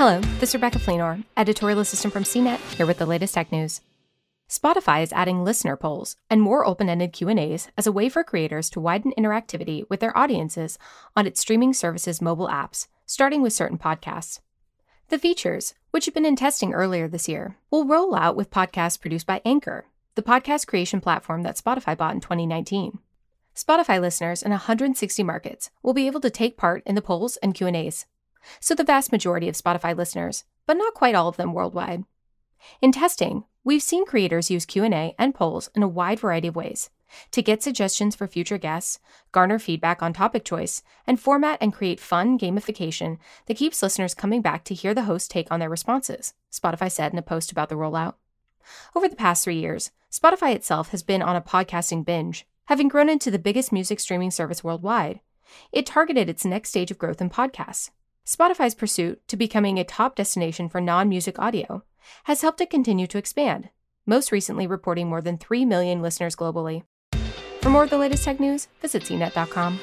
Hello, this is Rebecca Fleenor, editorial assistant from CNET, here with the latest tech news. Spotify is adding listener polls and more open-ended Q&As as a way for creators to widen interactivity with their audiences on its streaming services mobile apps, starting with certain podcasts. The features, which have been in testing earlier this year, will roll out with podcasts produced by Anchor, the podcast creation platform that Spotify bought in 2019. Spotify listeners in 160 markets will be able to take part in the polls and Q&As. So the vast majority of Spotify listeners, but not quite all of them worldwide. In testing, we've seen creators use Q&A and polls in a wide variety of ways to get suggestions for future guests, garner feedback on topic choice, and format and create fun gamification that keeps listeners coming back to hear the host take on their responses, Spotify said in a post about the rollout. Over the past three years, Spotify itself has been on a podcasting binge, having grown into the biggest music streaming service worldwide. It targeted its next stage of growth in podcasts. Spotify's pursuit to becoming a top destination for non music audio has helped it continue to expand, most recently reporting more than 3 million listeners globally. For more of the latest tech news, visit cnet.com.